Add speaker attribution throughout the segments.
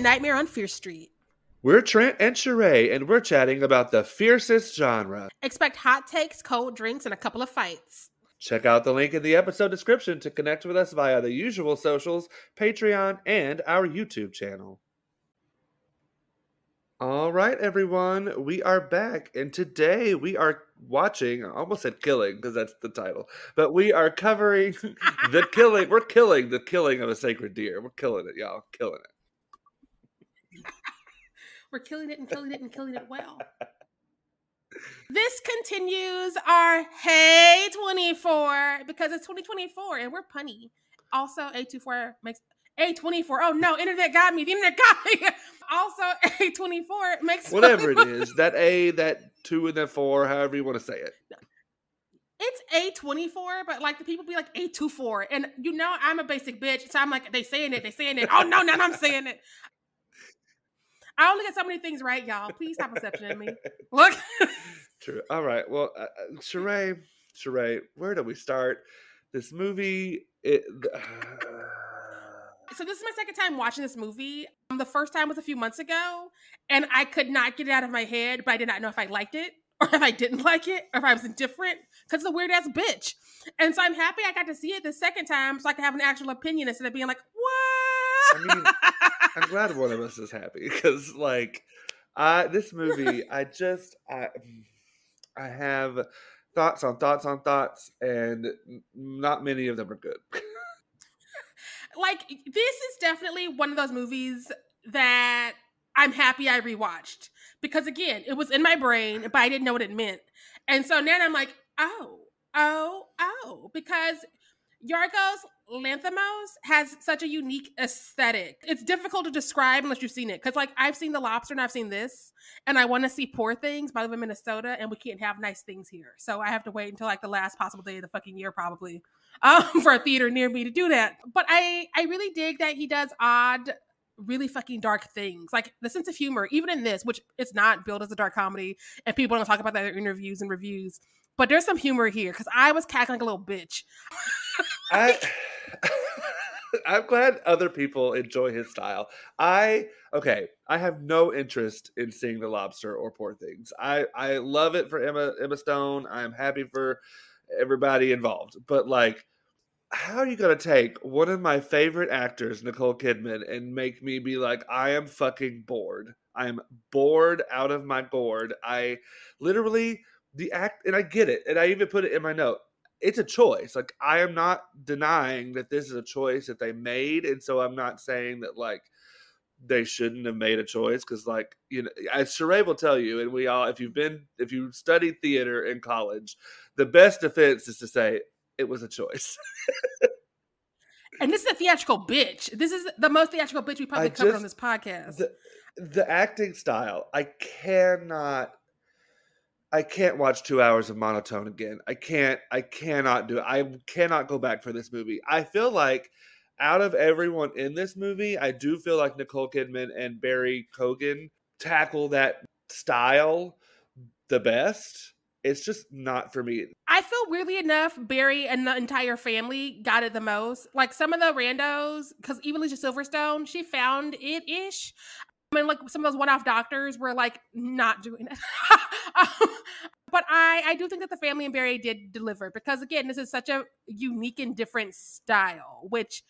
Speaker 1: Nightmare on Fierce Street.
Speaker 2: We're Trent and Sharai, and we're chatting about the fiercest genre.
Speaker 1: Expect hot takes, cold drinks, and a couple of fights.
Speaker 2: Check out the link in the episode description to connect with us via the usual socials, Patreon, and our YouTube channel. All right, everyone, we are back, and today we are watching. I almost said killing because that's the title, but we are covering the killing. We're killing the killing of a sacred deer. We're killing it, y'all. Killing it.
Speaker 1: We're killing it and killing it and killing it well. This continues our Hey 24 because it's 2024 and we're punny. Also, A24 makes A24. Oh no, internet got me. The internet got me. Also, A24 makes
Speaker 2: Whatever it is, that A, that two, and that four, however you want to say it.
Speaker 1: It's A24, but like the people be like A24. And you know, I'm a basic bitch. So I'm like, they saying it, they saying it. Oh no, no, I'm saying it. I only get so many things right, y'all. Please stop exceptioning me. Look.
Speaker 2: True. All right. Well, uh, uh, Sharai, Sharai, where do we start? This movie, it. Uh,
Speaker 1: so this is my second time watching this movie. Um, the first time was a few months ago, and I could not get it out of my head, but I did not know if I liked it or if I didn't like it or if I was indifferent because it's a weird ass bitch. And so I'm happy I got to see it the second time so I can have an actual opinion instead of being like, what?
Speaker 2: I mean, I'm glad one of us is happy because, like, I this movie, I just I I have thoughts on thoughts on thoughts, and not many of them are good.
Speaker 1: like this is definitely one of those movies that I'm happy I rewatched because again, it was in my brain, but I didn't know what it meant. And so now I'm like, oh, oh, oh, because Yorgos Lanthimos has such a unique aesthetic. It's difficult to describe unless you've seen it. Because like I've seen The Lobster and I've seen this, and I want to see Poor Things by the in Minnesota, and we can't have nice things here. So I have to wait until like the last possible day of the fucking year, probably, um, for a theater near me to do that. But I I really dig that he does odd really fucking dark things. Like the sense of humor, even in this, which it's not built as a dark comedy, and people don't talk about that in interviews and reviews. But there's some humor here because I was cackling like a little bitch.
Speaker 2: I I'm glad other people enjoy his style. I okay, I have no interest in seeing The Lobster or Poor Things. I I love it for Emma Emma Stone. I'm happy for everybody involved. But like how are you going to take one of my favorite actors, Nicole Kidman, and make me be like, I am fucking bored. I'm bored out of my gourd. I literally, the act, and I get it. And I even put it in my note it's a choice. Like I am not denying that this is a choice that they made, and so I'm not saying that like they shouldn't have made a choice because like you know as Sharai will tell you, and we all if you've been if you studied theater in college, the best defense is to say it was a choice.
Speaker 1: and this is a theatrical bitch. This is the most theatrical bitch we probably covered on this podcast.
Speaker 2: The, the acting style, I cannot I can't watch two hours of monotone again. I can't. I cannot do it. I cannot go back for this movie. I feel like out of everyone in this movie, I do feel like Nicole Kidman and Barry Keoghan tackle that style the best. It's just not for me.
Speaker 1: I feel weirdly enough, Barry and the entire family got it the most. Like some of the randos, because even Alicia Silverstone, she found it ish. I mean, like some of those one-off doctors were like not doing it. um, but I, I do think that the family and Barry did deliver because again, this is such a unique and different style, which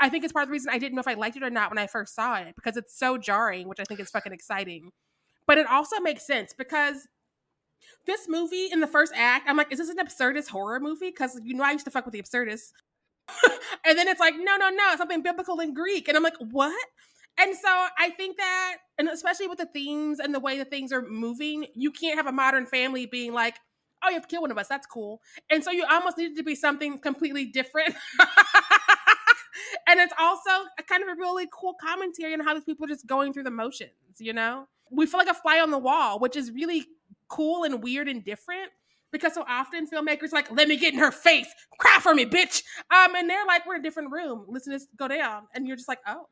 Speaker 1: I think is part of the reason I didn't know if I liked it or not when I first saw it because it's so jarring, which I think is fucking exciting. But it also makes sense because this movie in the first act, I'm like, is this an absurdist horror movie? Because you know I used to fuck with the absurdists. and then it's like, no, no, no, something biblical in Greek. And I'm like, what? And so I think that, and especially with the themes and the way that things are moving, you can't have a modern family being like, oh, you have to kill one of us. That's cool. And so you almost needed to be something completely different. and it's also a kind of a really cool commentary on how these people are just going through the motions, you know? We feel like a fly on the wall, which is really cool and weird and different because so often filmmakers like, let me get in her face, cry for me, bitch. Um, and they're like, we're in a different room, listen to this go down. And you're just like, oh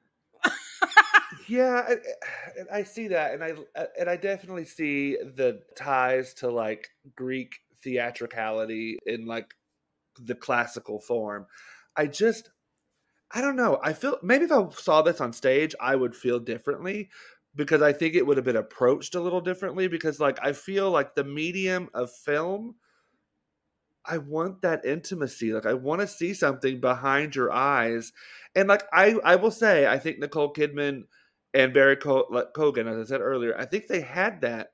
Speaker 2: yeah, I, I, see that, and I uh, and I definitely see the ties to like Greek theatricality in like the classical form. I just I don't know. I feel maybe if I saw this on stage, I would feel differently because I think it would have been approached a little differently because like I feel like the medium of film I want that intimacy. Like I want to see something behind your eyes. And like I I will say I think Nicole Kidman and Barry Keoghan as I said earlier, I think they had that.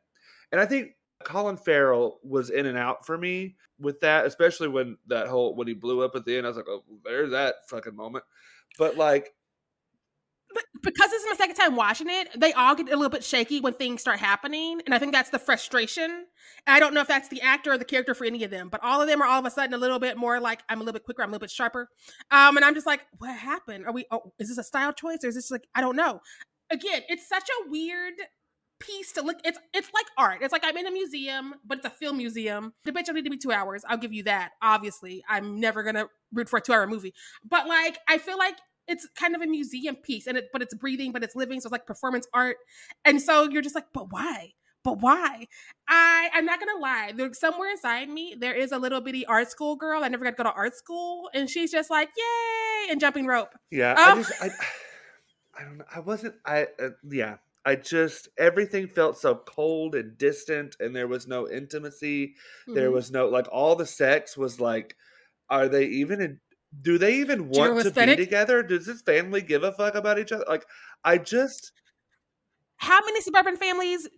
Speaker 2: And I think Colin Farrell was in and out for me with that, especially when that whole when he blew up at the end. I was like, oh, there's that fucking moment. But like,
Speaker 1: because this is my second time watching it, they all get a little bit shaky when things start happening, and I think that's the frustration. I don't know if that's the actor or the character for any of them, but all of them are all of a sudden a little bit more like I'm a little bit quicker, I'm a little bit sharper, um, and I'm just like, what happened? Are we? Oh, is this a style choice, or is this like I don't know? Again, it's such a weird piece to look. It's it's like art. It's like I'm in a museum, but it's a film museum. The bitch will need to be two hours. I'll give you that. Obviously, I'm never gonna root for a two hour movie. But like, I feel like it's kind of a museum piece, and it but it's breathing, but it's living. So it's like performance art. And so you're just like, but why? But why? I I'm not gonna lie. There's somewhere inside me there is a little bitty art school girl. I never got to go to art school, and she's just like, yay, and jumping rope.
Speaker 2: Yeah, um, I just I, I don't know. I wasn't. I uh, yeah. I just everything felt so cold and distant, and there was no intimacy. Mm-hmm. There was no like all the sex was like, are they even in? Do they even want to be together? Does this family give a fuck about each other? Like, I just.
Speaker 1: How many suburban families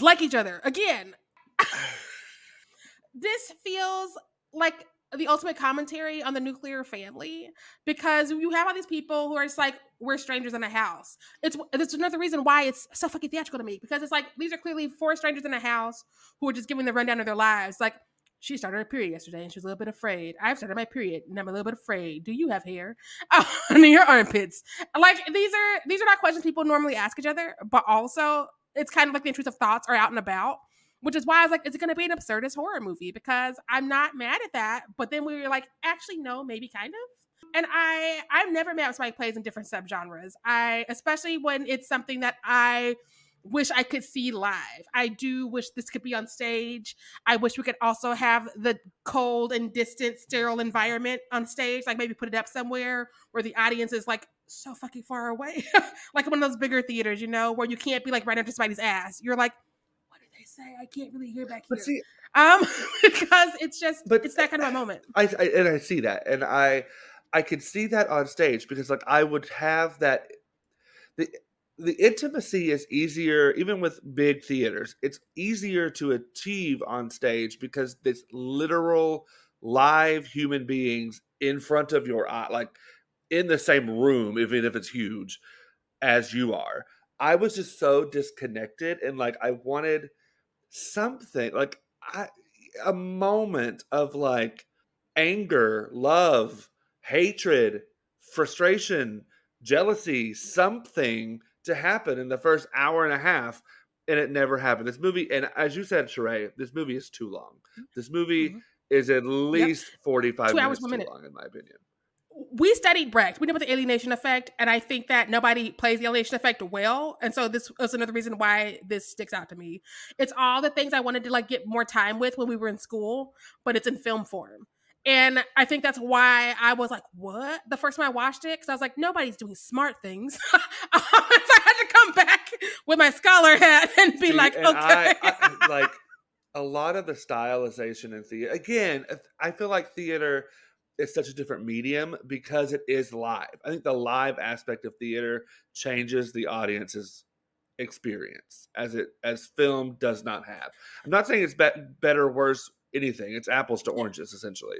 Speaker 1: like each other? Again, this feels like the ultimate commentary on the nuclear family because you have all these people who are just like we're strangers in a house. It's it's another reason why it's so fucking theatrical to me because it's like these are clearly four strangers in a house who are just giving the rundown of their lives. Like she started her period yesterday and she was a little bit afraid. I've started my period and I'm a little bit afraid. Do you have hair oh, under your armpits? Like these are these are not questions people normally ask each other, but also it's kind of like the intrusive thoughts are out and about which is why I was like, is it going to be an absurdist horror movie? Because I'm not mad at that. But then we were like, actually, no, maybe kind of. And I, I'm never mad when somebody plays in different subgenres. I, especially when it's something that I wish I could see live. I do wish this could be on stage. I wish we could also have the cold and distant, sterile environment on stage. Like maybe put it up somewhere where the audience is like so fucking far away, like one of those bigger theaters, you know, where you can't be like right under somebody's ass. You're like what did they say. I can't really hear back here. See, um, because it's just, but it's that kind of a moment.
Speaker 2: I, I and I see that, and I I could see that on stage because like I would have that the the intimacy is easier even with big theaters. It's easier to achieve on stage because it's literal live human beings in front of your eye, like in the same room, even if it's huge, as you are. I was just so disconnected and like I wanted something like I, a moment of like anger, love, hatred, frustration, jealousy, something to happen in the first hour and a half, and it never happened. This movie, and as you said, Sharai, this movie is too long. This movie mm-hmm. is at least yep. forty-five Two minutes hours, too minute. long, in my opinion
Speaker 1: we studied Brecht. We know about the alienation effect, and I think that nobody plays the alienation effect well. And so this was another reason why this sticks out to me. It's all the things I wanted to like get more time with when we were in school, but it's in film form. And I think that's why I was like, "What?" The first time I watched it, because I was like, "Nobody's doing smart things." so I had to come back with my scholar hat and be like, and "Okay."
Speaker 2: I, I, like a lot of the stylization in theater. Again, I feel like theater is such a different medium because it is live. I think the live aspect of theater changes the audience's experience as it as film does not have. I'm not saying it's be- better, worse, anything. It's apples to oranges essentially.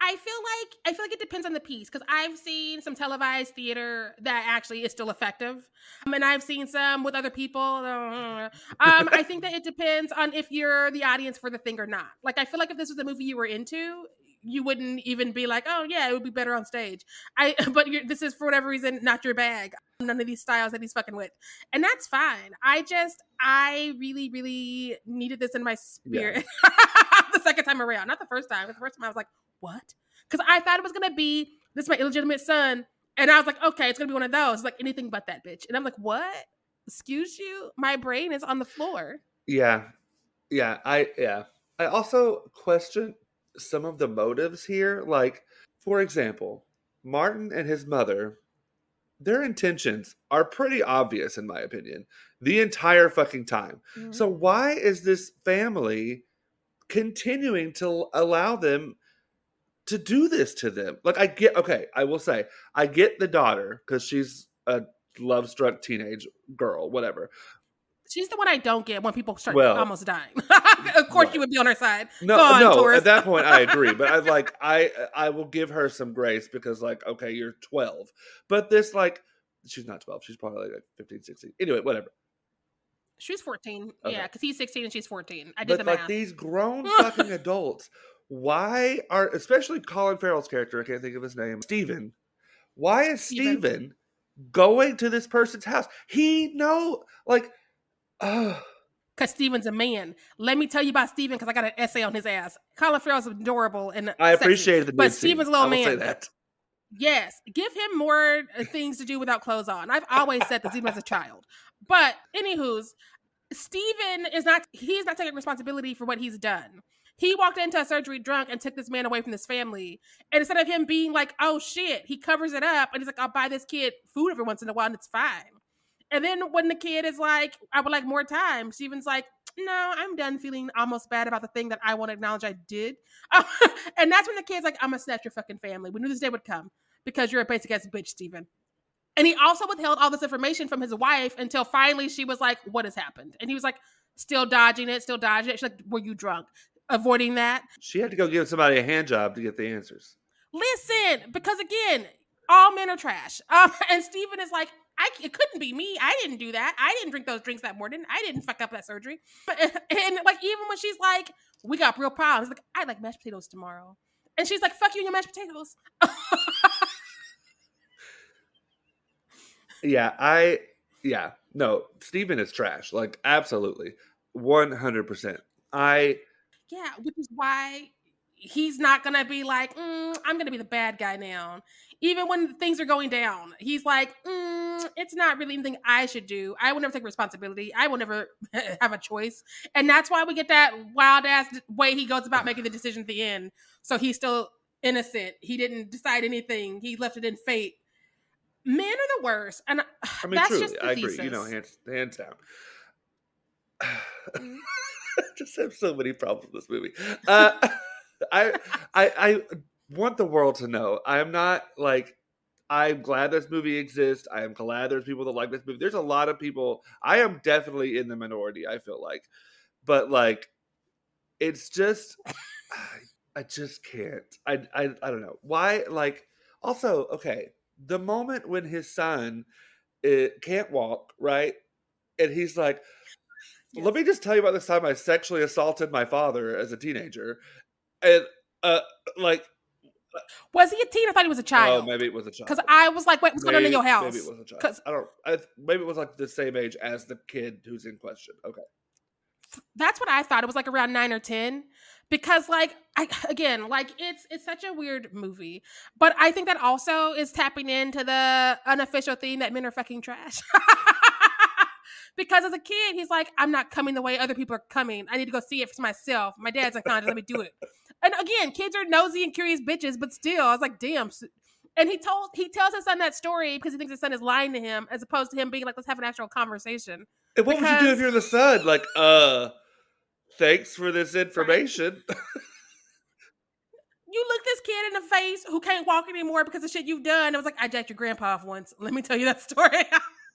Speaker 1: I feel like I feel like it depends on the piece because I've seen some televised theater that actually is still effective, um, and I've seen some with other people. Um, I think that it depends on if you're the audience for the thing or not. Like I feel like if this was a movie you were into, you wouldn't even be like, oh yeah, it would be better on stage. I but this is for whatever reason not your bag. None of these styles that he's fucking with, and that's fine. I just I really really needed this in my spirit yeah. the second time around, not the first time. The first time I was like, what? Because I thought it was gonna be this is my illegitimate son, and I was like, okay, it's gonna be one of those, like anything but that bitch. And I'm like, what? Excuse you? My brain is on the floor.
Speaker 2: Yeah, yeah, I yeah. I also question some of the motives here. Like, for example, Martin and his mother, their intentions are pretty obvious, in my opinion, the entire fucking time.
Speaker 1: Mhm.
Speaker 2: So why is this family continuing to allow them to do this to them? Like I get okay, I will say, I get the daughter because she's a love struck teenage girl, whatever.
Speaker 1: She's the one I don't get when people start
Speaker 2: Well,
Speaker 1: almost dying. of course, you would be on her side.
Speaker 2: No,
Speaker 1: on,
Speaker 2: no. At that point, I agree. But I like I I will give her some grace because like okay, you're 12, but this like she's not 12. She's probably like 15, 16. Anyway, whatever.
Speaker 1: She's 14.
Speaker 2: Okay.
Speaker 1: Yeah, because he's 16 and she's 14. I did
Speaker 2: But
Speaker 1: the
Speaker 2: like
Speaker 1: math.
Speaker 2: these grown fucking adults, why are especially Colin Farrell's character? I can't think of his name. Steven. Why is
Speaker 1: Steven.
Speaker 2: Steven going to this person's house? He know like. Uh,
Speaker 1: Because Steven's a man. Let me tell you about Steven because I got an essay on his ass. Colin Farrell's adorable and
Speaker 2: I
Speaker 1: sexy.
Speaker 2: appreciated the
Speaker 1: But. Steven's a little
Speaker 2: I will say
Speaker 1: man.
Speaker 2: that.
Speaker 1: Yes, give him more uh, things to do without clothes on. I've always said this even as a child. But anywho's, Steven is not he's not taking responsibility for what he's done. He walked into a surgery drunk and took this man away from his family. And instead of him being like, oh shit, he covers it up and he's like, I'll buy this kid food every once in a while and it's fine. And then when the kid is like, I would like more time, Steven's like, no, I'm done feeling almost bad about the thing that I want to acknowledge I did. and that's when the kid's like, I'm gonna snatch your fucking family. We knew this day would come because you're a basic ass bitch, Steven. And he also withheld all this information from his wife until finally she was like, What has happened? And he was like, Still dodging it, still dodging it. She's like, Were you drunk? Avoiding that.
Speaker 2: She had to go give somebody a hand job to get the answers.
Speaker 1: Listen, because again, all men are trash. Um, and Steven is like, I, it couldn't be me. I didn't do that. I didn't drink those drinks that morning. I didn't fuck up that surgery. But, and like, even when she's like, we got real problems, like, I'd like mashed potatoes tomorrow. And she's like, fuck you and your mashed potatoes.
Speaker 2: Yeah, I yeah, no, Steven is trash. Like absolutely. 100%. I
Speaker 1: Yeah, which is why he's not gonna be like, mm, I'm gonna be the bad guy now. Even when things are going down, he's like, mm, it's not really anything I should do. I will never take responsibility. I will never have a choice, and that's why we get that wild ass way he goes about making the decision at the end. So he's still innocent. He didn't decide anything. He left it in fate. Men are the worst, and
Speaker 2: I mean
Speaker 1: that's
Speaker 2: truly,
Speaker 1: just the
Speaker 2: I agree. You know, hands hands down. I just have so many problems with this movie. Uh, I, I, I want the world to know I am not like. I'm glad this movie exists. I am glad there's people that like this movie. There's a lot of people. I am definitely in the minority. I feel like, but like, it's just, I, I just can't. I, I, I don't know why. Like, also, okay, the moment when his son it, can't walk, right, and he's like, let me just tell you about this time I sexually assaulted my father as a teenager. And uh like
Speaker 1: Was he a teen? I thought he was a child.
Speaker 2: oh
Speaker 1: child.
Speaker 2: maybe it was a child.
Speaker 1: Because I was like, wait, what's going on in your house?
Speaker 2: Maybe it was a child.
Speaker 1: 'Cause-
Speaker 2: I don't I, maybe it was like the same age as the kid who's in question. Okay.
Speaker 1: that's what I thought. It was like around nine or ten. Because like I again, like it's it's such a weird movie. But I think that also is tapping into the unofficial theme that men are fucking trash. because as a kid, he's like, I'm not coming the way other people are coming. I need to go see it for myself. My dad's unconscious, let me do it. And again, kids are nosy and curious bitches, but still, I was like, damn. And he told he tells his son that story because he thinks his son is lying to him, as opposed to him being like, let's have an actual conversation.
Speaker 2: And what would you do if you're the son? Like, uh thanks for this information.
Speaker 1: you look this kid in the face who can't walk anymore because of shit you've done. I was like I jacked your grandpa off once. Let me tell you that story.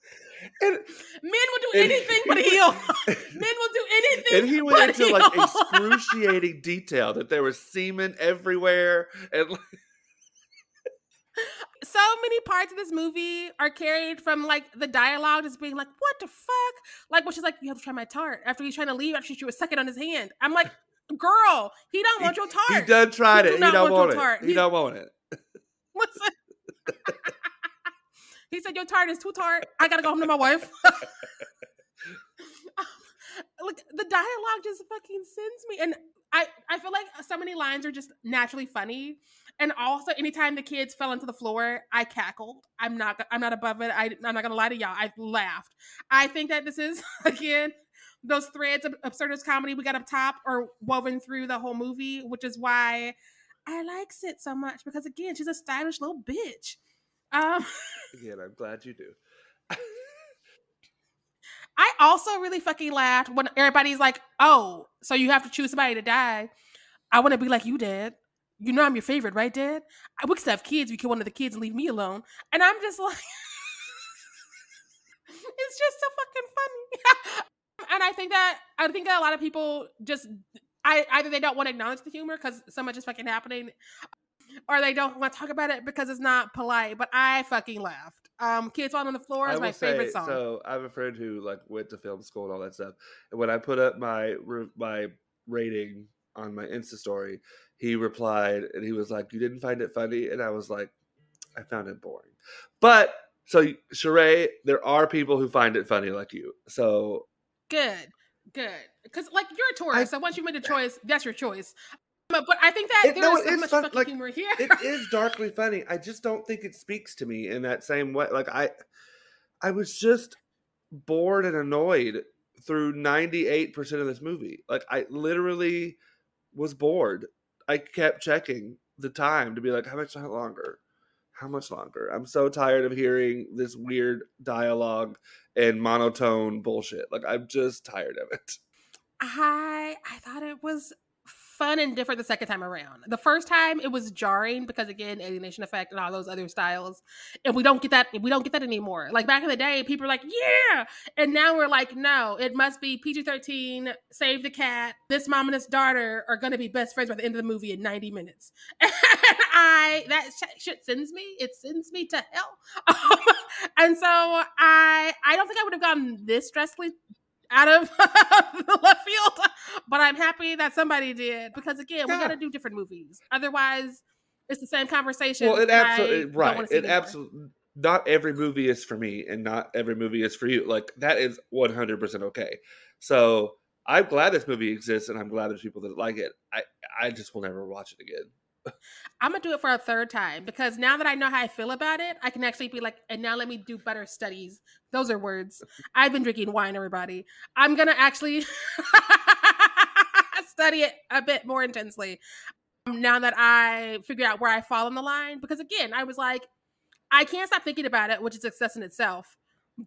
Speaker 2: and,
Speaker 1: Men will do anything but heal. Men will do anything.
Speaker 2: and he went into like excruciating detail that there was semen everywhere and like,
Speaker 1: so many parts of this movie are carried from like the dialogue just being like, "What the fuck?" Like when she's like, "You have to try my tart." After he's trying to leave, after she was sucking on his hand, I'm like, "Girl, he don't want your tart.
Speaker 2: he
Speaker 1: tart."
Speaker 2: done tried
Speaker 1: He do
Speaker 2: it. He don't
Speaker 1: want your
Speaker 2: want
Speaker 1: tart.
Speaker 2: He
Speaker 1: He-
Speaker 2: don't want it.
Speaker 1: Listen. He said, Your tart is too tart. I gotta go home to my wife. like the dialogue just fucking sends me. And I, I feel like so many lines are just naturally funny. And also anytime the kids fell into the floor, I cackled. I'm not I'm not above it. I, I'm not gonna lie to y'all. I laughed. I think that this is again those threads of absurdist comedy we got up top are woven through the whole movie, which is why I likes it so much because again, she's a stylish little bitch. Um,
Speaker 2: again, I'm glad you do.
Speaker 1: I also really fucking laughed when everybody's like, "Oh, so you have to choose somebody to die." I want to be like you, Dad. You know I'm your favorite, right, Dad? I we could have kids. You kill one of the kids and leave me alone. And I'm just like, it's just so fucking funny. and I think that I think that a lot of people just I either they don't want to acknowledge the humor because so much is fucking happening, or they don't want to talk about it because it's not polite. But I fucking laughed. Um, "Kids Falling on the Floor" is my favorite song.
Speaker 2: So I have a friend who like went to film school and all that stuff. And when I put up my my rating on my Insta story, he replied and he was like, "You didn't find it funny," and I was like, "I found it boring." But so Sharai, there are people who find it funny like you. So
Speaker 1: good, good, because like you're a tourist, I, so once you made a choice, that's your choice. But, I think that
Speaker 2: it,
Speaker 1: there
Speaker 2: no,
Speaker 1: is so much fun, like, humor here.
Speaker 2: it is darkly funny. I just don't think it speaks to me in that same way. Like I, I was just bored and annoyed through 98% of this movie. Like I literally was bored. I kept checking the time to be like, how much longer? How much longer? I'm so tired of hearing this weird dialogue and monotone bullshit. Like I'm just tired of it.
Speaker 1: I I thought it was fun and different the second time around. The first time it was jarring because again, alienation effect and all those other styles. And we don't get that we don't get that anymore. Like back in the day, people are like, yeah. And now we're like, no, it must be PG-13, save the cat. This mom and this daughter are gonna be best friends by the end of the movie in 90 minutes. I that shit sends me, it sends me to hell. and so I I don't think I would have gotten this stressfully out of the left field, but I'm happy that somebody did because again, yeah. we got to do different movies. Otherwise, it's the same conversation.
Speaker 2: Well, it absolutely right. It absolutely not every movie is for me, and not every movie is for you. Like that is 100 percent okay. So I'm glad this movie exists, and I'm glad there's people that like it. I I just will never watch it again.
Speaker 1: I'm gonna do it for a third time because now that I know how I feel about it, I can actually be like, and now let me do better studies. Those are words. I've been drinking wine, everybody. I'm gonna actually study it a bit more intensely um, now that I figure out where I fall on the line. Because again, I was like, I can't stop thinking about it, which is success in itself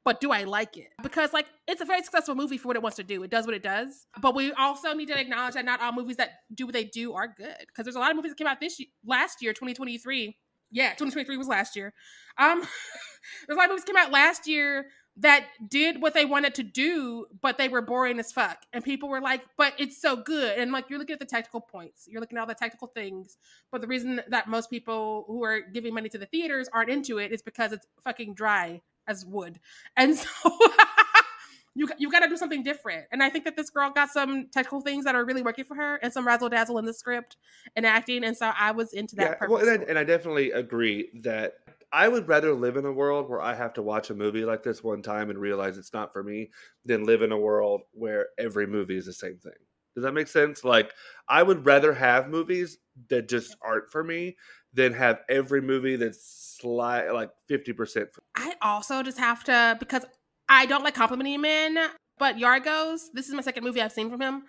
Speaker 1: but do I like it? Because like it's a very successful movie for what it wants to do. It does what it does. But we also need to acknowledge that not all movies that do what they do are good. Because there's a lot of movies that came out this year, last year, 2023. Yeah, 2023 was last year. Um there's a lot of movies came out last year that did what they wanted to do, but they were boring as fuck. And people were like, but it's so good. And like you're looking at the technical points, you're looking at all the technical things. But the reason that most people who are giving money to the theaters aren't into it is because it's fucking dry as wood. And so you you got to do something different. And I think that this girl got some technical things that are really working for her and some razzle dazzle in the script and acting. And so I was into that.
Speaker 2: Yeah, well, and I, and I definitely agree that I would rather live in a world where I have to watch a movie like this one time and realize it's not for me than live in a world where every movie is the same thing. Does that make sense? Like, I would rather have movies that just aren't for me than have every movie that's like 50%.
Speaker 1: I also just have to because I don't like complimenting men, but Yorgos, this is my second movie I've seen from him.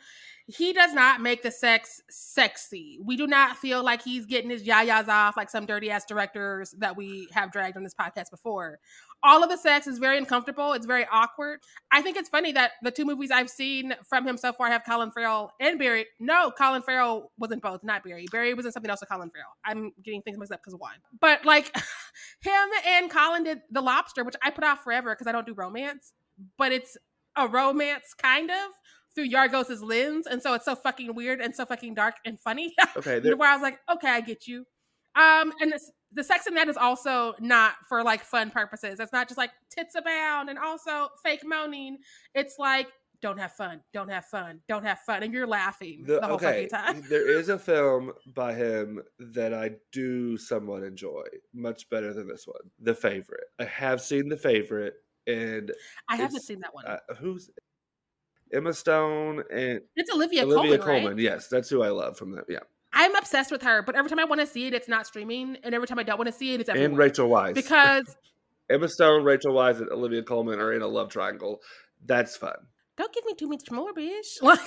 Speaker 1: He does not make the sex sexy. We do not feel like he's getting his yayas off like some dirty ass directors that we have dragged on this podcast before all of the sex is very uncomfortable. It's very awkward. I think it's funny that the two movies I've seen from him so far have Colin Farrell and Barry. No, Colin Farrell was in both, not Barry. Barry was in something else with Colin Farrell. I'm getting things mixed up because of wine. But like him and Colin did The Lobster, which I put off forever because I don't do romance, but it's a romance kind of through Yorgos's lens, and so it's so fucking weird and so fucking dark and funny.
Speaker 2: Okay,
Speaker 1: where I was like, okay, I get you. Um, and this, the sex in that is also not for like fun purposes. It's not just like tits abound and also fake moaning. It's like don't have fun, don't have fun, don't have fun, and you're laughing the, the whole okay, fucking time.
Speaker 2: there is a film by him that I do somewhat enjoy, much better than this one. The Favorite. I have seen The Favorite, and
Speaker 1: I haven't seen that one.
Speaker 2: Uh, who's Emma Stone and
Speaker 1: it's Olivia, Olivia Coleman. Colman. Right?
Speaker 2: Yes, that's who I love from that. Yeah.
Speaker 1: I'm obsessed with her, but every time I want to see it, it's not streaming, and every time I don't want to see it, it's everywhere.
Speaker 2: And Rachel Weisz
Speaker 1: because
Speaker 2: Emma Stone, Rachel Weisz, and Olivia Coleman are in a love triangle. That's fun.
Speaker 1: Don't give me too much more, bitch. Like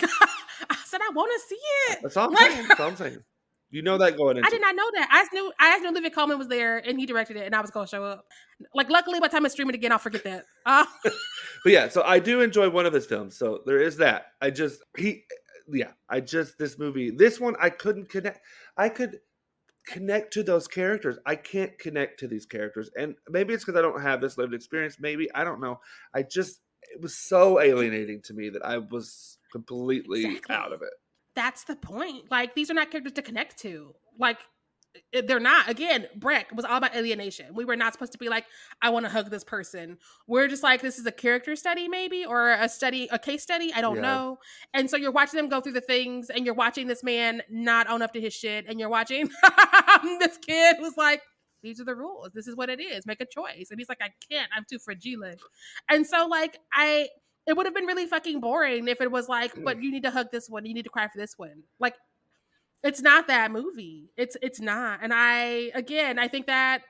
Speaker 1: I said, I want to see it.
Speaker 2: That's all I'm like, saying. That's all I'm saying. You know that going into.
Speaker 1: I did not know that. I just knew I just knew Olivia Coleman was there and he directed it, and I was going to show up. Like, luckily, by the time I stream it again, I'll forget that. Uh.
Speaker 2: But yeah, so I do enjoy one of his films. So there is that. I just he, yeah, I just this movie, this one, I couldn't connect. I could connect to those characters. I can't connect to these characters, and maybe it's because I don't have this lived experience. Maybe I don't know. I just it was so alienating to me that I was completely exactly. out of it.
Speaker 1: That's the point. Like these are not characters to connect to. Like they're not. Again, Brecht was all about alienation. We were not supposed to be like, I want to hug this person. We're just like, this is a character study, maybe, or a study, a case study. I don't yeah. know. And so you're watching them go through the things, and you're watching this man not own up to his shit, and you're watching this kid who's like, these are the rules. This is what it is. Make a choice. And he's like, I can't. I'm too fragile. And so, like, I it would have been really fucking boring if it was like, but mm. you need to hug this one, you need to cry for this one. Like, it's not that movie. It's it's not. And I again, I think that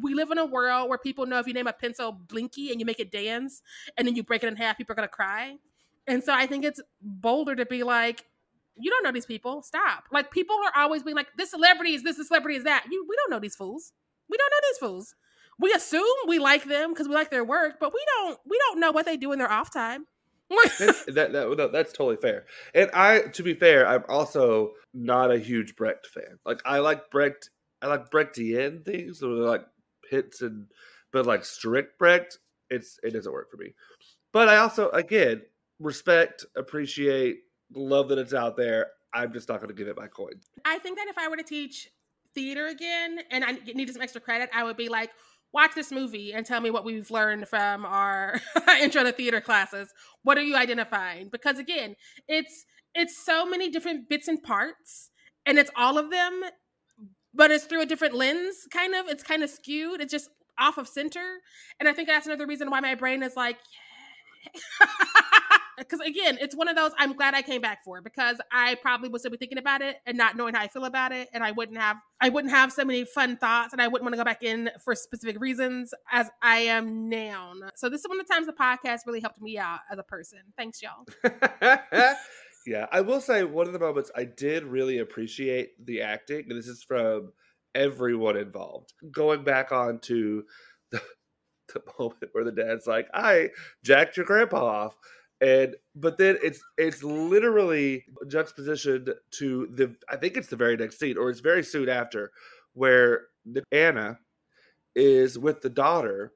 Speaker 1: we live in a world where people know if you name a pencil Blinky and you make it dance and then you break it in half, people are gonna cry. And so I think it's bolder to be like, you don't know these people. Stop. Like people are always being like, this celebrity is this, this celebrity is that. You we don't know these fools. We don't know these fools. We assume we like them because we like their work, but we don't we don't know what they do in their off time.
Speaker 2: that, that, that's totally fair. And I, to be fair, I'm also not a huge Brecht fan. Like I like Brecht, I like Brechtian things, so like hits and, but like strict Brecht, it's it doesn't work for me. But I also, again, respect, appreciate, love that it's out there. I'm just not going to give it my coin.
Speaker 1: I think that if I were to teach theater again and I needed some extra credit, I would be like, watch this movie and tell me what we've learned from our intro to theater classes. What are you identifying? Because again, it's it's so many different bits and parts and it's all of them but it's through a different lens kind of it's kind of skewed it's just off of center and i think that's another reason why my brain is like because again, it's one of those I'm glad I came back for because I probably would still be thinking about it and not knowing how I feel about it, and I wouldn't have I wouldn't have so many fun thoughts, and I wouldn't want to go back in for specific reasons as I am now. So this is one of the times the podcast really helped me out as a person. Thanks, y'all.
Speaker 2: yeah, I will say one of the moments I did really appreciate the acting, and this is from everyone involved. Going back on to the, the moment where the dad's like, "I jacked your grandpa off." And but then it's it's literally juxtapositioned to the I think it's the very next scene or it's very soon after where Anna is with the daughter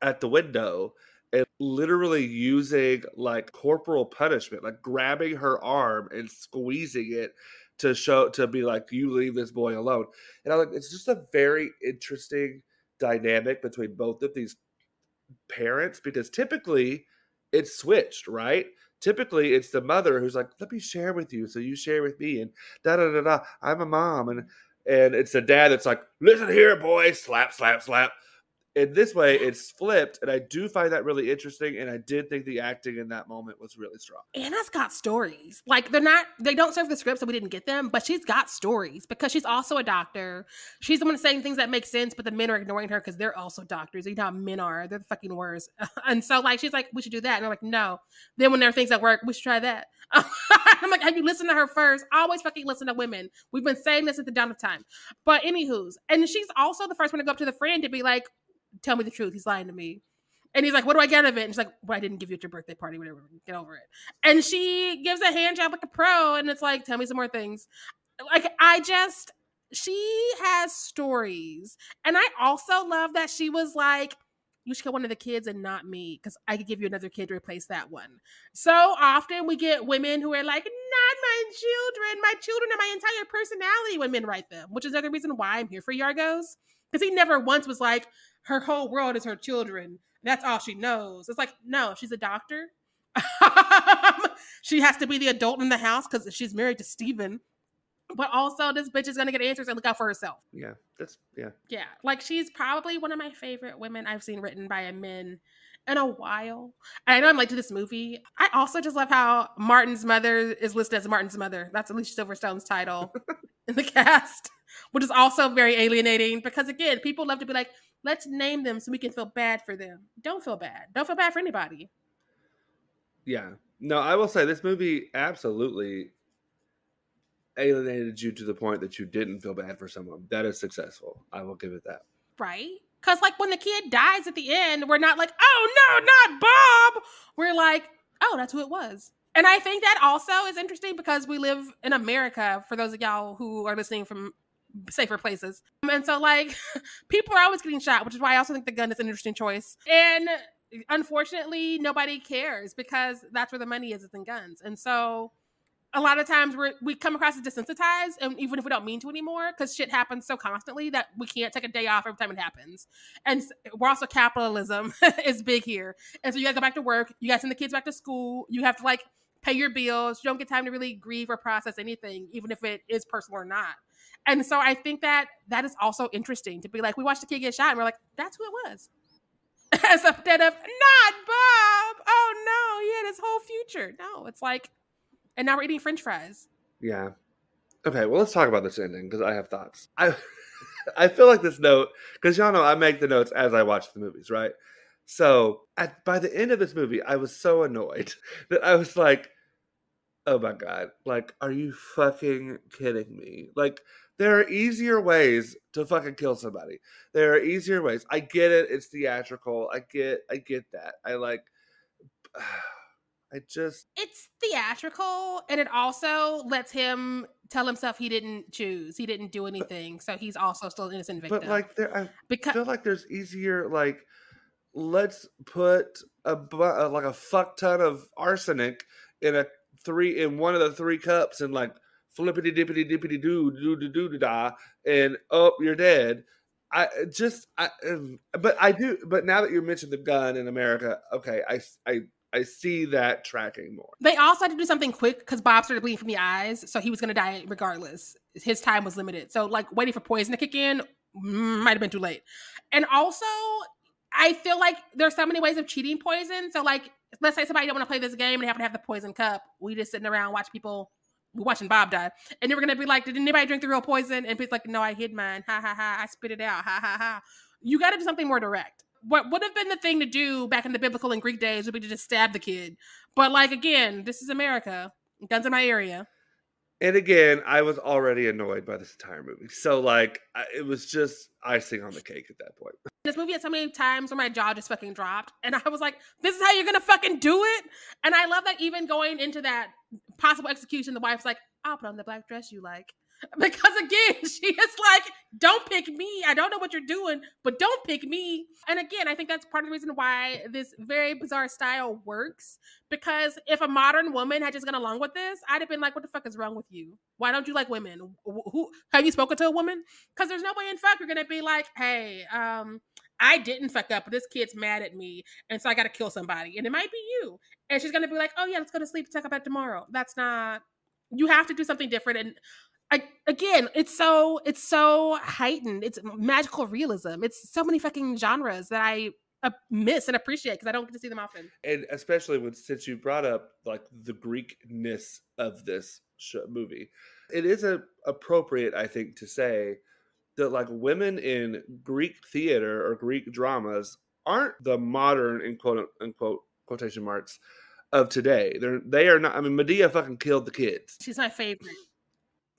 Speaker 2: at the window and literally using like corporal punishment like grabbing her arm and squeezing it to show to be like you leave this boy alone. And I like it's just a very interesting dynamic between both of these parents because typically it's switched, right? Typically, it's the mother who's like, "Let me share with you, so you share with me," and da da da da. I'm a mom, and and it's the dad that's like, "Listen here, boy, slap, slap, slap." In this way it's flipped and i do find that really interesting and i did think the acting in that moment was really strong.
Speaker 1: Anna's got stories. Like they're not they don't serve the script so we didn't get them but she's got stories because she's also a doctor. She's the one saying things that make sense but the men are ignoring her because they're also doctors. You know how men are. They're the fucking worst. And so like she's like we should do that. And they're like no. Then when there are things that work we should try that. I'm like have you listened to her first? Always fucking listen to women. We've been saying this at the dawn of time. But anywho's and she's also the first one to go up to the friend to be like tell me the truth. He's lying to me. And he's like, what do I get of it? And she's like, well, I didn't give you at your birthday party, whatever. Get over it. And she gives a hand job like a pro. And it's like, tell me some more things. Like, I just, she has stories. And I also love that she was like, you should get one of the kids and not me because I could give you another kid to replace that one. So often we get women who are like, not my children. My children are my entire personality when men write them, which is another reason why I'm here for Yorgos. Because he never once was like, her whole world is her children. That's all she knows. It's like, no, she's a doctor. she has to be the adult in the house because she's married to Steven. But also, this bitch is gonna get answers and look out for herself.
Speaker 2: Yeah, that's yeah.
Speaker 1: Yeah, like she's probably one of my favorite women I've seen written by a man in a while. I know I'm late to this movie. I also just love how Martin's mother is listed as Martin's mother. That's Alicia Silverstone's title in the cast, which is also very alienating because again, people love to be like, Let's name them so we can feel bad for them. Don't feel bad. Don't feel bad for anybody.
Speaker 2: Yeah. No, I will say this movie absolutely alienated you to the point that you didn't feel bad for someone. That is successful. I will give it that.
Speaker 1: Right? Because, like, when the kid dies at the end, we're not like, oh, no, not Bob. We're like, oh, that's who it was. And I think that also is interesting because we live in America, for those of y'all who are listening from safer places. And so, like, people are always getting shot, which is why I also think the gun is an interesting choice. And unfortunately, nobody cares because that's where the money is, is in guns. And so, a lot of times we we come across as desensitized, and even if we don't mean to anymore, because shit happens so constantly that we can't take a day off every time it happens. And we're also capitalism is big here, and so you got to go back to work. You got to send the kids back to school. You have to like pay your bills. You don't get time to really grieve or process anything, even if it is personal or not. And so I think that that is also interesting to be like, we watched the kid get shot, and we're like, that's who it was. As instead of not Bob. Oh no, he had his whole future. No, it's like and now we're eating French fries.
Speaker 2: Yeah. Okay, well, let's talk about this ending because I have thoughts. I I feel like this note because y'all know I make the notes as I watch the movies, right? So at by the end of this movie, I was so annoyed that I was like, "Oh my god! Like, are you fucking kidding me? Like." There are easier ways to fucking kill somebody. There are easier ways. I get it. It's theatrical. I get. I get that. I like. I just
Speaker 1: it's theatrical and it also lets him tell himself he didn't choose. He didn't do anything. So he's also still innocent victim.
Speaker 2: But like there I because, feel like there's easier like let's put a like a fuck ton of arsenic in a three in one of the three cups and like flippity dippity dippity doo doo doo doo da and oh you're dead. I just I um, but I do but now that you mentioned the gun in America, okay, I I I see that tracking more.
Speaker 1: They also had to do something quick because Bob started bleeding from the eyes, so he was going to die regardless. His time was limited, so like waiting for poison to kick in might have been too late. And also, I feel like there's so many ways of cheating poison. So like, let's say somebody don't want to play this game and they happen to have the poison cup. We just sitting around watch people watching Bob die, and they were gonna be like, "Did anybody drink the real poison?" And he's like, "No, I hid mine. Ha ha ha! I spit it out. Ha ha ha!" You got to do something more direct what would have been the thing to do back in the biblical and Greek days would be to just stab the kid. But like again, this is America. Guns in my area.
Speaker 2: And again, I was already annoyed by this entire movie. So like, it was just icing on the cake at that point.
Speaker 1: This movie had so many times where my jaw just fucking dropped, and I was like, "This is how you're gonna fucking do it." And I love that even going into that possible execution, the wife's like, "I'll put on the black dress you like." because again, she is like, don't pick me. I don't know what you're doing, but don't pick me. And again, I think that's part of the reason why this very bizarre style works. Because if a modern woman had just gone along with this, I'd have been like, what the fuck is wrong with you? Why don't you like women? Who have you spoken to a woman? Because there's no way in fuck you're gonna be like, hey, um, I didn't fuck up, but this kid's mad at me, and so I gotta kill somebody. And it might be you. And she's gonna be like, oh yeah, let's go to sleep, talk about tomorrow. That's not you have to do something different and again, it's so it's so heightened. It's magical realism. It's so many fucking genres that I uh, miss and appreciate because I don't get to see them often.
Speaker 2: And especially when since you brought up like the Greekness of this movie, it is a, appropriate, I think, to say that like women in Greek theater or Greek dramas aren't the modern in quote unquote quotation marks of today. They're they are not. I mean, Medea fucking killed the kids.
Speaker 1: She's my favorite.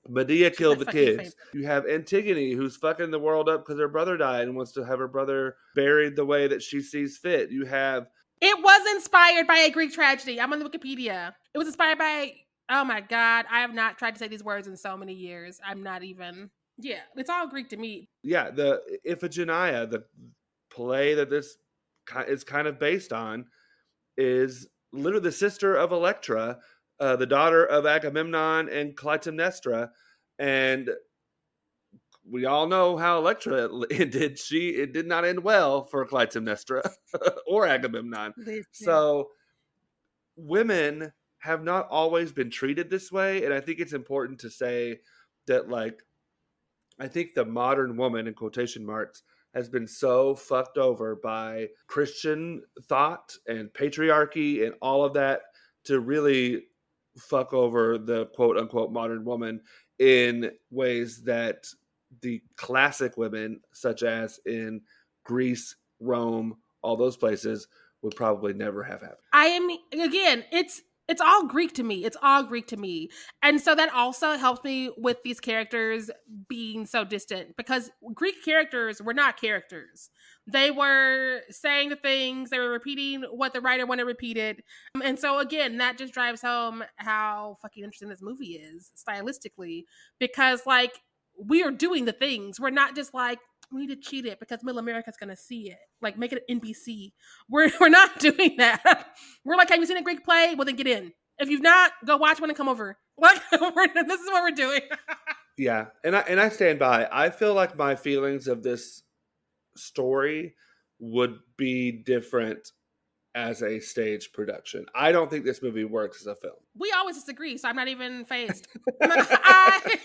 Speaker 2: Medea killed the kids. You have Antigone who's fucking the world up because her brother died and wants to have her brother buried the way that she sees fit. You have
Speaker 1: It was inspired by a Greek tragedy. I'm on the Wikipedia. It was inspired by oh my god, I have not tried to say these words in so many years. I'm not even yeah, it's all Greek to me.
Speaker 2: Yeah, the Iphigenia, the play that this is kind of based on, is literally the sister of Electra uh, the daughter of Agamemnon and Clytemnestra, and we all know how Electra ended. She it did not end well for Clytemnestra or Agamemnon. So women have not always been treated this way, and I think it's important to say that like I think the modern woman in quotation marks has been so fucked over by Christian thought and patriarchy and all of that to really fuck over the quote unquote modern woman in ways that the classic women, such as in Greece, Rome, all those places, would probably never have happened.
Speaker 1: I am again, it's it's all Greek to me. It's all Greek to me. And so that also helps me with these characters being so distant because Greek characters were not characters. They were saying the things, they were repeating what the writer wanted repeated. Um, and so again, that just drives home how fucking interesting this movie is stylistically because like we are doing the things. We're not just like we need to cheat it because middle America's gonna see it. Like make it NBC. We're we're not doing that. We're like, have you seen a Greek play? Well then get in. If you've not, go watch one and come over. Like this is what we're doing.
Speaker 2: yeah, and I and I stand by. I feel like my feelings of this story would be different as a stage production. I don't think this movie works as a film.
Speaker 1: We always disagree, so I'm not even fazed. I,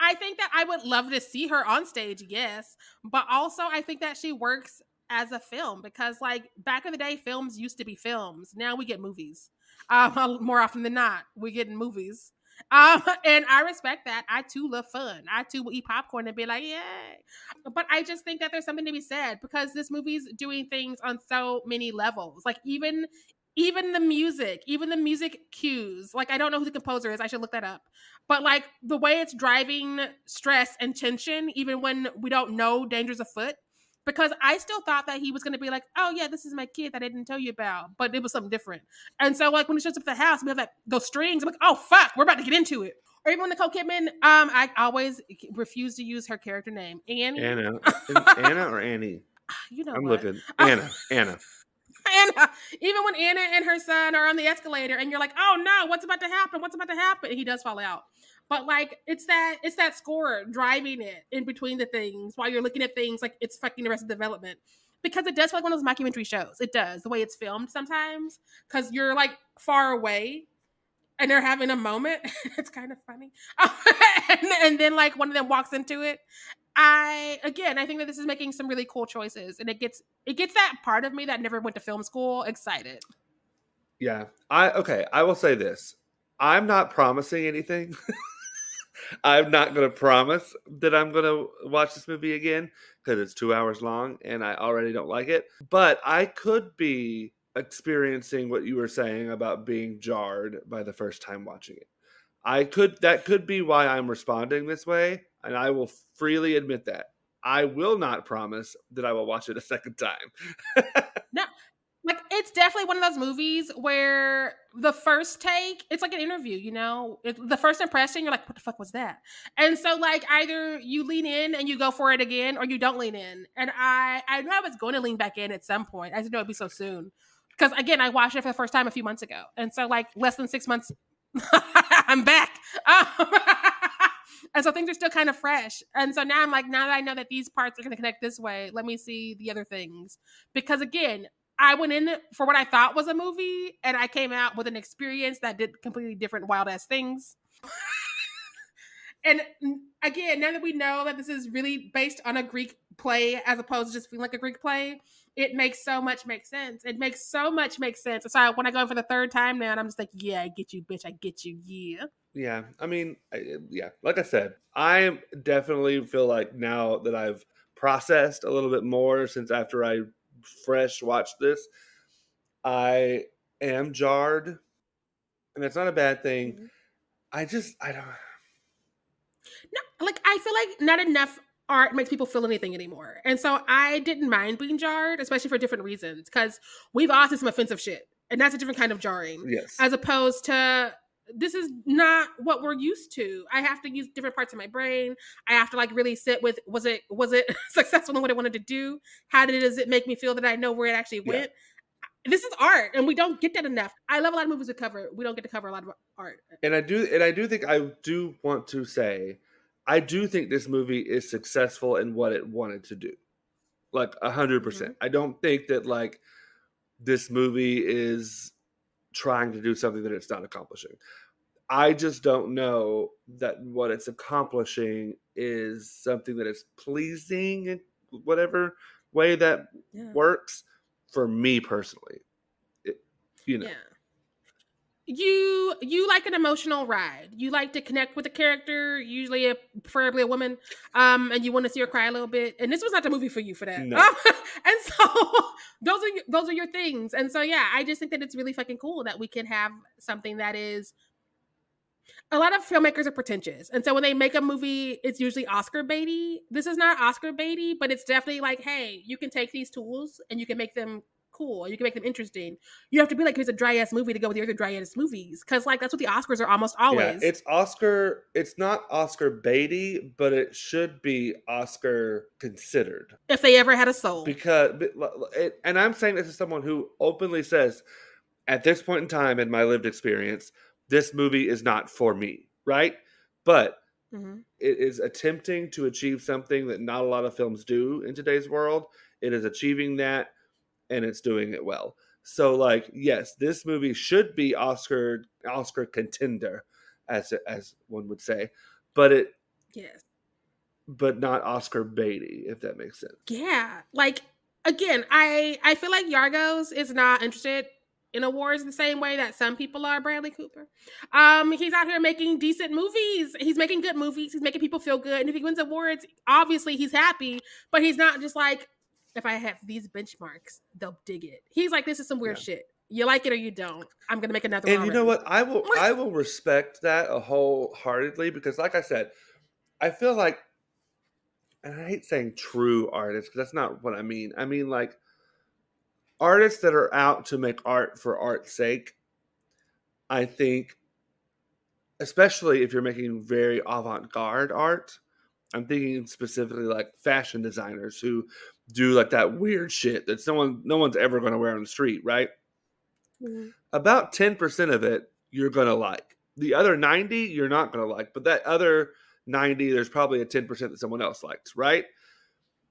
Speaker 1: I think that I would love to see her on stage, yes, but also I think that she works as a film because, like, back in the day, films used to be films. Now we get movies. Um, more often than not, we get movies. Um, and I respect that. I too love fun. I too will eat popcorn and be like, yay. But I just think that there's something to be said because this movie's doing things on so many levels. Like even even the music, even the music cues. Like I don't know who the composer is. I should look that up. But like the way it's driving stress and tension, even when we don't know dangers afoot. Because I still thought that he was going to be like, "Oh yeah, this is my kid that I didn't tell you about," but it was something different. And so, like when he shows up at the house, we have like those strings. I'm like, "Oh fuck, we're about to get into it." Or even when Nicole Kidman, um, I always refuse to use her character name, Annie.
Speaker 2: Anna, Anna or Annie.
Speaker 1: You know,
Speaker 2: I'm
Speaker 1: what?
Speaker 2: looking. Anna, Anna.
Speaker 1: Anna, even when Anna and her son are on the escalator and you're like, oh no, what's about to happen? What's about to happen? And he does fall out. But like it's that it's that score driving it in between the things while you're looking at things like it's fucking the Arrested Development. Because it does feel like one of those documentary shows. It does, the way it's filmed sometimes. Because you're like far away and they're having a moment. it's kind of funny. and, and then like one of them walks into it I again, I think that this is making some really cool choices, and it gets it gets that part of me that never went to film school excited.
Speaker 2: Yeah, I okay. I will say this: I'm not promising anything. I'm not going to promise that I'm going to watch this movie again because it's two hours long and I already don't like it. But I could be experiencing what you were saying about being jarred by the first time watching it. I could that could be why I'm responding this way, and I will freely admit that. I will not promise that I will watch it a second time.
Speaker 1: like it's definitely one of those movies where the first take, it's like an interview, you know, it, the first impression, you're like, what the fuck was that? And so, like, either you lean in and you go for it again, or you don't lean in. And I, I knew I was going to lean back in at some point. I didn't know it'd be so soon because again, I watched it for the first time a few months ago, and so like less than six months I'm back. Um, and so things are still kind of fresh. And so now I'm like, now that I know that these parts are going to connect this way, let me see the other things. Because again, I went in for what I thought was a movie, and I came out with an experience that did completely different wild ass things. and again, now that we know that this is really based on a Greek play as opposed to just feeling like a Greek play, it makes so much make sense. It makes so much make sense. So when I go for the third time now, and I'm just like, yeah, I get you, bitch. I get you. Yeah.
Speaker 2: Yeah. I mean, I, uh, yeah. Like I said, I definitely feel like now that I've processed a little bit more since after I fresh watch this, I am jarred, and it's not a bad thing. Mm-hmm. I just, I don't.
Speaker 1: No, like I feel like not enough art makes people feel anything anymore. And so I didn't mind being jarred, especially for different reasons, because we've all seen some offensive shit. And that's a different kind of jarring.
Speaker 2: Yes.
Speaker 1: As opposed to this is not what we're used to. I have to use different parts of my brain. I have to like really sit with was it was it successful in what I wanted to do? How did does it make me feel that I know where it actually went? Yeah. This is art, and we don't get that enough. I love a lot of movies we cover. We don't get to cover a lot of art.
Speaker 2: And I do, and I do think I do want to say I do think this movie is successful in what it wanted to do. Like a hundred percent. Mm-hmm. I don't think that like this movie is trying to do something that it's not accomplishing. I just don't know that what it's accomplishing is something that is pleasing in whatever way that yeah. works for me personally. It, you know. Yeah
Speaker 1: you you like an emotional ride. You like to connect with a character, usually a preferably a woman, um, and you want to see her cry a little bit. And this was not the movie for you for that. No. Um, and so those are those are your things. And so yeah, I just think that it's really fucking cool that we can have something that is a lot of filmmakers are pretentious. And so when they make a movie, it's usually Oscar baity. This is not Oscar baity, but it's definitely like, hey, you can take these tools and you can make them cool. You can make them interesting. You have to be like, here's a dry ass movie to go with your other dry ass movies. Cause like that's what the Oscars are almost always.
Speaker 2: Yeah, it's Oscar, it's not Oscar baity, but it should be Oscar considered.
Speaker 1: If they ever had a soul.
Speaker 2: Because, and I'm saying this as someone who openly says, at this point in time in my lived experience, this movie is not for me, right? But mm-hmm. it is attempting to achieve something that not a lot of films do in today's world. It is achieving that and it's doing it well. So like, yes, this movie should be Oscar Oscar contender as as one would say. But it
Speaker 1: Yes.
Speaker 2: But not Oscar baity, if that makes sense.
Speaker 1: Yeah. Like again, I I feel like Yorgos is not interested in awards the same way that some people are Bradley Cooper. Um, he's out here making decent movies. He's making good movies. He's making people feel good. And if he wins awards, obviously he's happy, but he's not just like, if I have these benchmarks, they'll dig it. He's like, this is some weird yeah. shit. You like it or you don't. I'm gonna make another.
Speaker 2: And you know what? I will. I will respect that a wholeheartedly because, like I said, I feel like, and I hate saying true artists because that's not what I mean. I mean like artists that are out to make art for art's sake, I think, especially if you're making very avant garde art, I'm thinking specifically like fashion designers who do like that weird shit that someone no one's ever going to wear on the street, right? Mm-hmm. About 10% of it you're going to like. The other 90 you're not going to like, but that other 90 there's probably a 10% that someone else likes, right?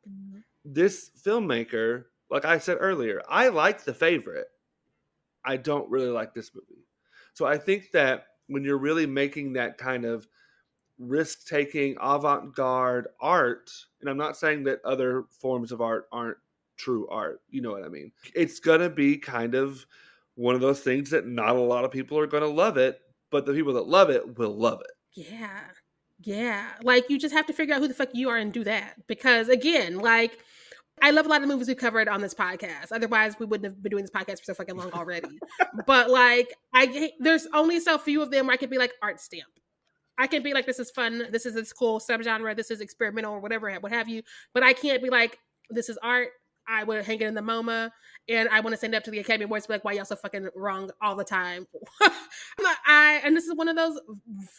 Speaker 2: Mm-hmm. This filmmaker like I said earlier, I like the favorite. I don't really like this movie. So I think that when you're really making that kind of risk taking avant garde art, and I'm not saying that other forms of art aren't true art, you know what I mean? It's going to be kind of one of those things that not a lot of people are going to love it, but the people that love it will love it.
Speaker 1: Yeah. Yeah. Like you just have to figure out who the fuck you are and do that. Because again, like, I love a lot of movies we covered on this podcast. Otherwise, we wouldn't have been doing this podcast for so fucking long already. but like, I there's only so few of them where I could be like art stamp. I can be like, this is fun. This is this cool subgenre. This is experimental or whatever, what have you. But I can't be like, this is art. I would hang it in the MoMA, and I want to send it up to the Academy Awards. Be like, why y'all so fucking wrong all the time? I and this is one of those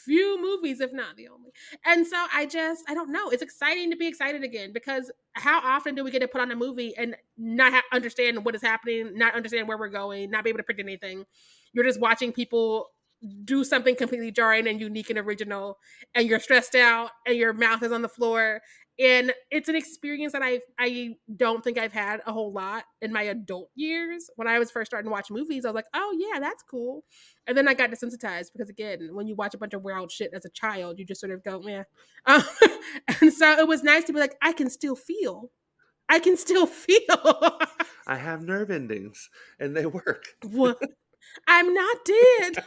Speaker 1: few movies, if not the only. And so I just, I don't know. It's exciting to be excited again because how often do we get to put on a movie and not ha- understand what is happening, not understand where we're going, not be able to predict anything? You're just watching people do something completely jarring and unique and original, and you're stressed out, and your mouth is on the floor, and it's an experience that I I don't think I've had a whole lot in my adult years. When I was first starting to watch movies, I was like, "Oh yeah, that's cool," and then I got desensitized because again, when you watch a bunch of wild shit as a child, you just sort of go, "Yeah," um, and so it was nice to be like, "I can still feel." I can still feel.
Speaker 2: I have nerve endings and they work.
Speaker 1: I'm not dead.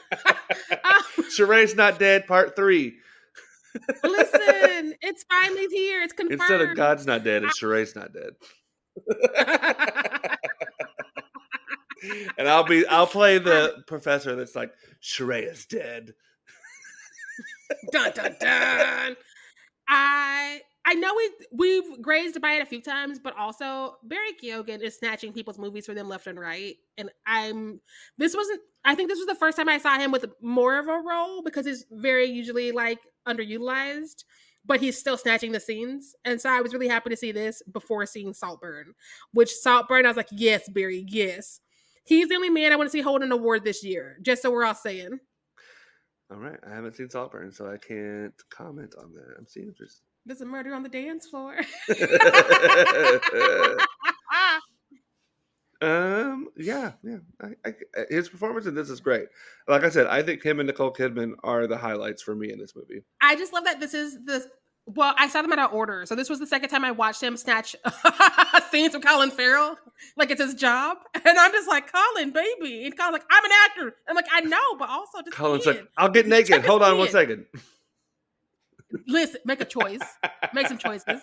Speaker 2: um, Sharai's not dead, part three.
Speaker 1: Listen, it's finally here. It's confirmed.
Speaker 2: Instead of God's not dead, it's Sharai's not dead. and I'll be I'll play the professor that's like, Sheree is dead.
Speaker 1: dun dun dun. I I know we we've grazed by it a few times, but also Barry Keoghan is snatching people's movies for them left and right. And I'm this wasn't I think this was the first time I saw him with more of a role because he's very usually like underutilized, but he's still snatching the scenes. And so I was really happy to see this before seeing Saltburn, which Saltburn I was like, yes, Barry, yes. He's the only man I want to see hold an award this year, just so we're all saying.
Speaker 2: All right. I haven't seen Saltburn, so I can't comment on that. I'm seeing just
Speaker 1: there's a murder on the dance floor.
Speaker 2: um. Yeah. Yeah. I, I, his performance in this is great. Like I said, I think him and Nicole Kidman are the highlights for me in this movie.
Speaker 1: I just love that this is the. Well, I saw them out of order, so this was the second time I watched him snatch scenes with Colin Farrell, like it's his job, and I'm just like, Colin, baby, and Colin's like, I'm an actor. I'm like, I know, but also just
Speaker 2: Colin's like, I'll get naked. Hold on one second.
Speaker 1: Listen, make a choice. make some choices.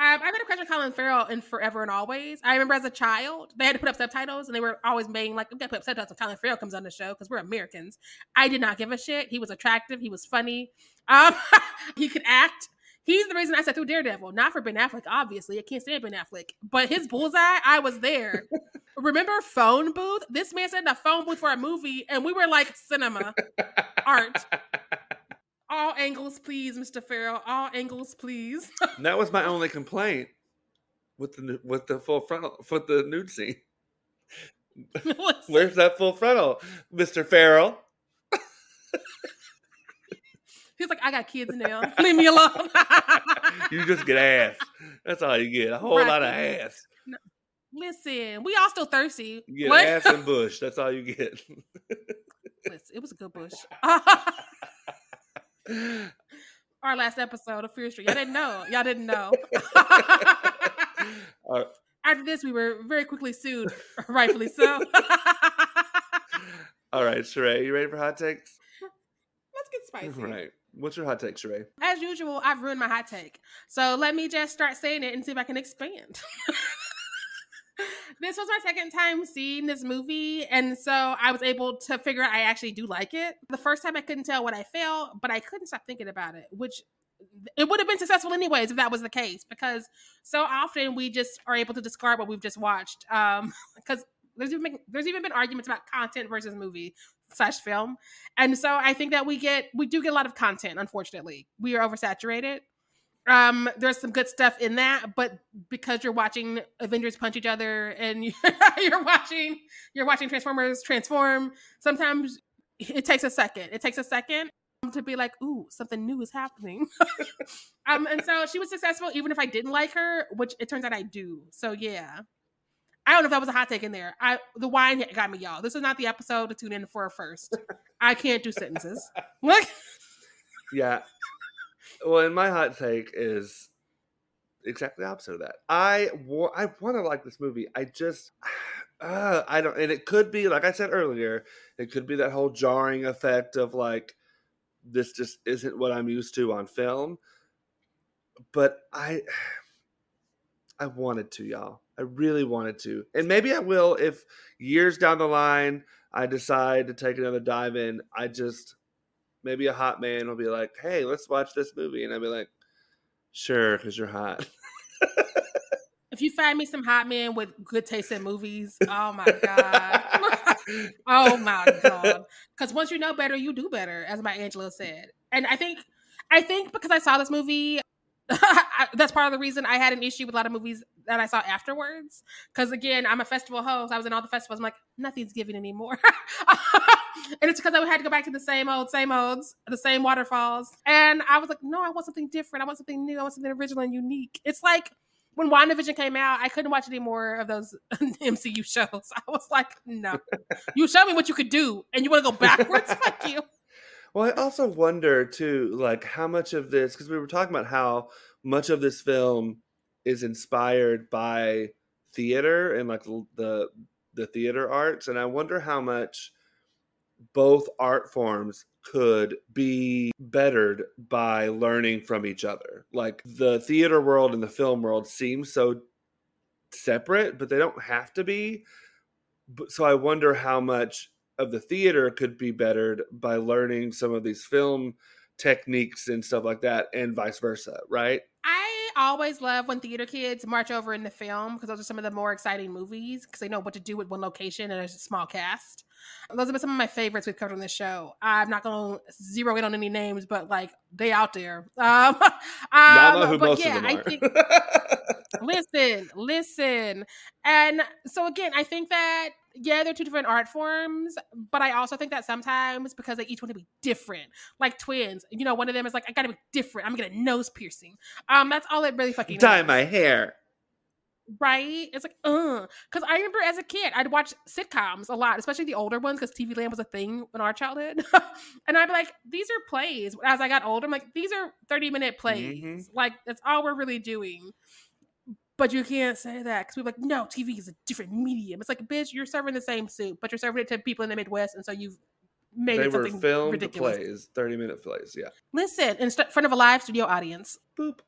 Speaker 1: Um, I got a crush on Colin Farrell in Forever and Always. I remember as a child, they had to put up subtitles, and they were always being like, "We got to put up subtitles when Colin Farrell comes on the show because we're Americans." I did not give a shit. He was attractive. He was funny. Um, he could act. He's the reason I said through Daredevil, not for Ben Affleck. Obviously, I can't stand Ben Affleck, but his bullseye, I was there. Remember phone booth? This man said the phone booth for a movie, and we were like cinema art. All angles, please, Mr. Farrell. All angles, please.
Speaker 2: that was my only complaint with the with the full frontal with the nude scene. Where's that full frontal, Mr. Farrell?
Speaker 1: He's like, I got kids now. Leave me alone.
Speaker 2: you just get ass. That's all you get. A whole right. lot of ass. No.
Speaker 1: Listen, we all still thirsty.
Speaker 2: You get what? ass and bush. That's all you get.
Speaker 1: Listen, it was a good bush. Our last episode of Fierce Street. Y'all didn't know. Y'all didn't know. uh, After this, we were very quickly sued, rightfully so.
Speaker 2: All right, Sharai, you ready for hot takes?
Speaker 1: Let's get spicy.
Speaker 2: All right. What's your hot take, Sharai?
Speaker 1: As usual, I've ruined my hot take. So let me just start saying it and see if I can expand this was my second time seeing this movie, and so I was able to figure out I actually do like it. The first time I couldn't tell what I felt, but I couldn't stop thinking about it, which it would have been successful anyways if that was the case, because so often we just are able to discard what we've just watched. Um, because there's even been, there's even been arguments about content versus movie slash film, and so I think that we get we do get a lot of content. Unfortunately, we are oversaturated. Um, there's some good stuff in that, but because you're watching Avengers punch each other and you're watching you're watching Transformers transform, sometimes it takes a second. It takes a second to be like, ooh, something new is happening. um, and so she was successful, even if I didn't like her, which it turns out I do. So yeah. I don't know if that was a hot take in there. I the wine got me, y'all. This is not the episode to tune in for first. I can't do sentences. Look.
Speaker 2: Yeah, well, and my hot take is exactly the opposite of that. I I want to like this movie. I just uh, I don't, and it could be like I said earlier. It could be that whole jarring effect of like this just isn't what I'm used to on film. But I I wanted to, y'all. I really wanted to. And maybe I will if years down the line I decide to take another dive in. I just maybe a hot man will be like, "Hey, let's watch this movie," and I'll be like, "Sure," because you're hot.
Speaker 1: if you find me some hot men with good taste in movies, oh my god, oh my god, because once you know better, you do better, as Maya Angelou said. And I think, I think because I saw this movie, that's part of the reason I had an issue with a lot of movies that I saw afterwards. Because again, I'm a festival host. I was in all the festivals. I'm like, nothing's giving anymore. and it's because I had to go back to the same old, same olds, the same waterfalls. And I was like, no, I want something different. I want something new. I want something original and unique. It's like when WandaVision came out, I couldn't watch any more of those MCU shows. I was like, no. you show me what you could do, and you want to go backwards? Fuck you.
Speaker 2: Well, I also wonder too, like how much of this, because we were talking about how much of this film is inspired by theater and like the the theater arts, and I wonder how much both art forms could be bettered by learning from each other. Like the theater world and the film world seem so separate, but they don't have to be. So I wonder how much of the theater could be bettered by learning some of these film techniques and stuff like that, and vice versa, right?
Speaker 1: Always love when theater kids march over in the film because those are some of the more exciting movies because they know what to do with one location and a small cast. Those have been some of my favorites we've covered on this show. I'm not going to zero in on any names, but like they out there. Um, um,
Speaker 2: know who but most yeah, of them are. I think,
Speaker 1: listen, listen, and so again, I think that yeah, they're two different art forms, but I also think that sometimes because they each want to be different, like twins, you know, one of them is like, I gotta be different. I'm gonna nose piercing. Um, that's all it really fucking
Speaker 2: dye my hair
Speaker 1: right? It's like, uh, because I remember as a kid, I'd watch sitcoms a lot, especially the older ones, because TV Land was a thing in our childhood. and I'd be like, these are plays. As I got older, I'm like, these are 30 minute plays. Mm-hmm. Like, that's all we're really doing. But you can't say that because we're like, no, TV is a different medium. It's like, bitch, you're serving the same soup, but you're serving it to people in the Midwest. And so you've made
Speaker 2: they
Speaker 1: it
Speaker 2: were
Speaker 1: something
Speaker 2: filmed
Speaker 1: ridiculous.
Speaker 2: plays, 30 minute plays. Yeah.
Speaker 1: Listen, in st- front of a live studio audience.
Speaker 2: Boop.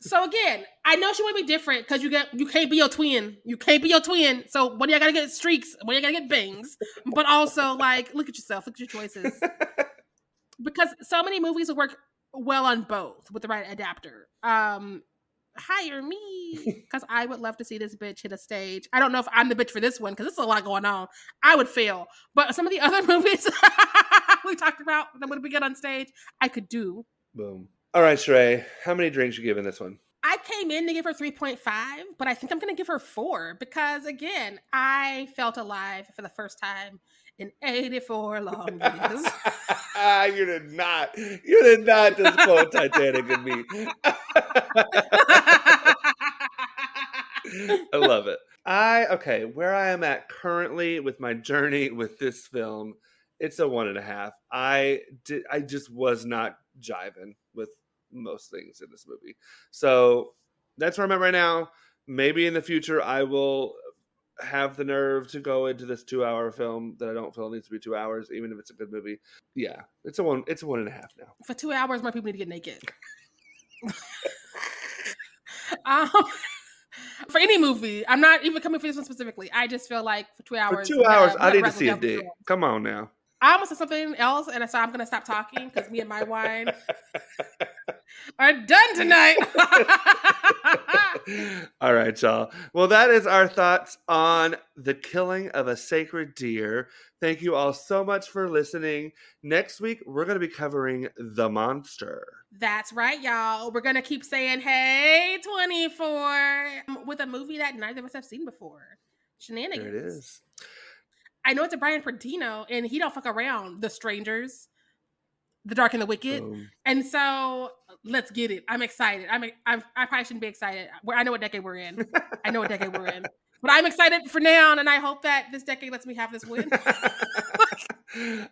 Speaker 1: So again, I know she want to be different because you get you can't be your twin. You can't be your twin. So when do you gotta get streaks, when do you gotta get bangs, but also like look at yourself, look at your choices. because so many movies will work well on both with the right adapter. Um, hire me because I would love to see this bitch hit a stage. I don't know if I'm the bitch for this one because there's a lot going on. I would fail, but some of the other movies we talked about that would be good on stage, I could do.
Speaker 2: Boom. All right, Sharai, how many drinks you giving this one?
Speaker 1: I came in to give her 3.5, but I think I'm going to give her four because, again, I felt alive for the first time in 84 long years.
Speaker 2: you did not. You did not just quote Titanic and me. I love it. I okay, where I am at currently with my journey with this film, it's a one and a half. I did I just was not jiving with most things in this movie. So that's where I'm at right now. Maybe in the future I will have the nerve to go into this two hour film that I don't feel needs to be two hours, even if it's a good movie. Yeah. It's a one it's a one and a half now.
Speaker 1: for two hours, more people need to get naked. um, for any movie, I'm not even coming for this one specifically. I just feel like for two hours,
Speaker 2: For
Speaker 1: two hours,
Speaker 2: two
Speaker 1: we gotta-
Speaker 2: hours,
Speaker 1: we
Speaker 2: I need to see a dick. Come on now.
Speaker 1: I almost said something else, and so I'm gonna stop talking because me and my wine are done tonight.
Speaker 2: all right, y'all. Well, that is our thoughts on the killing of a sacred deer. Thank you all so much for listening. Next week, we're going to be covering The Monster.
Speaker 1: That's right, y'all. We're gonna keep saying "Hey, 24" um, with a movie that neither of us have seen before. Shenanigans.
Speaker 2: There it is.
Speaker 1: I know it's a Bryan Bertino, and he don't fuck around. The Strangers, The Dark and the Wicked,
Speaker 2: Boom.
Speaker 1: and so let's get it. I'm excited. I'm, I'm I probably shouldn't be excited. I know what decade we're in. I know what decade we're in, but I'm excited for now, and I hope that this decade lets me have this win.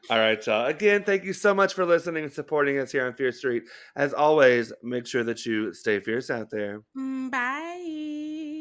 Speaker 2: All right, y'all. Again, thank you so much for listening and supporting us here on Fierce Street. As always, make sure that you stay fierce out there.
Speaker 1: Mm, Bye.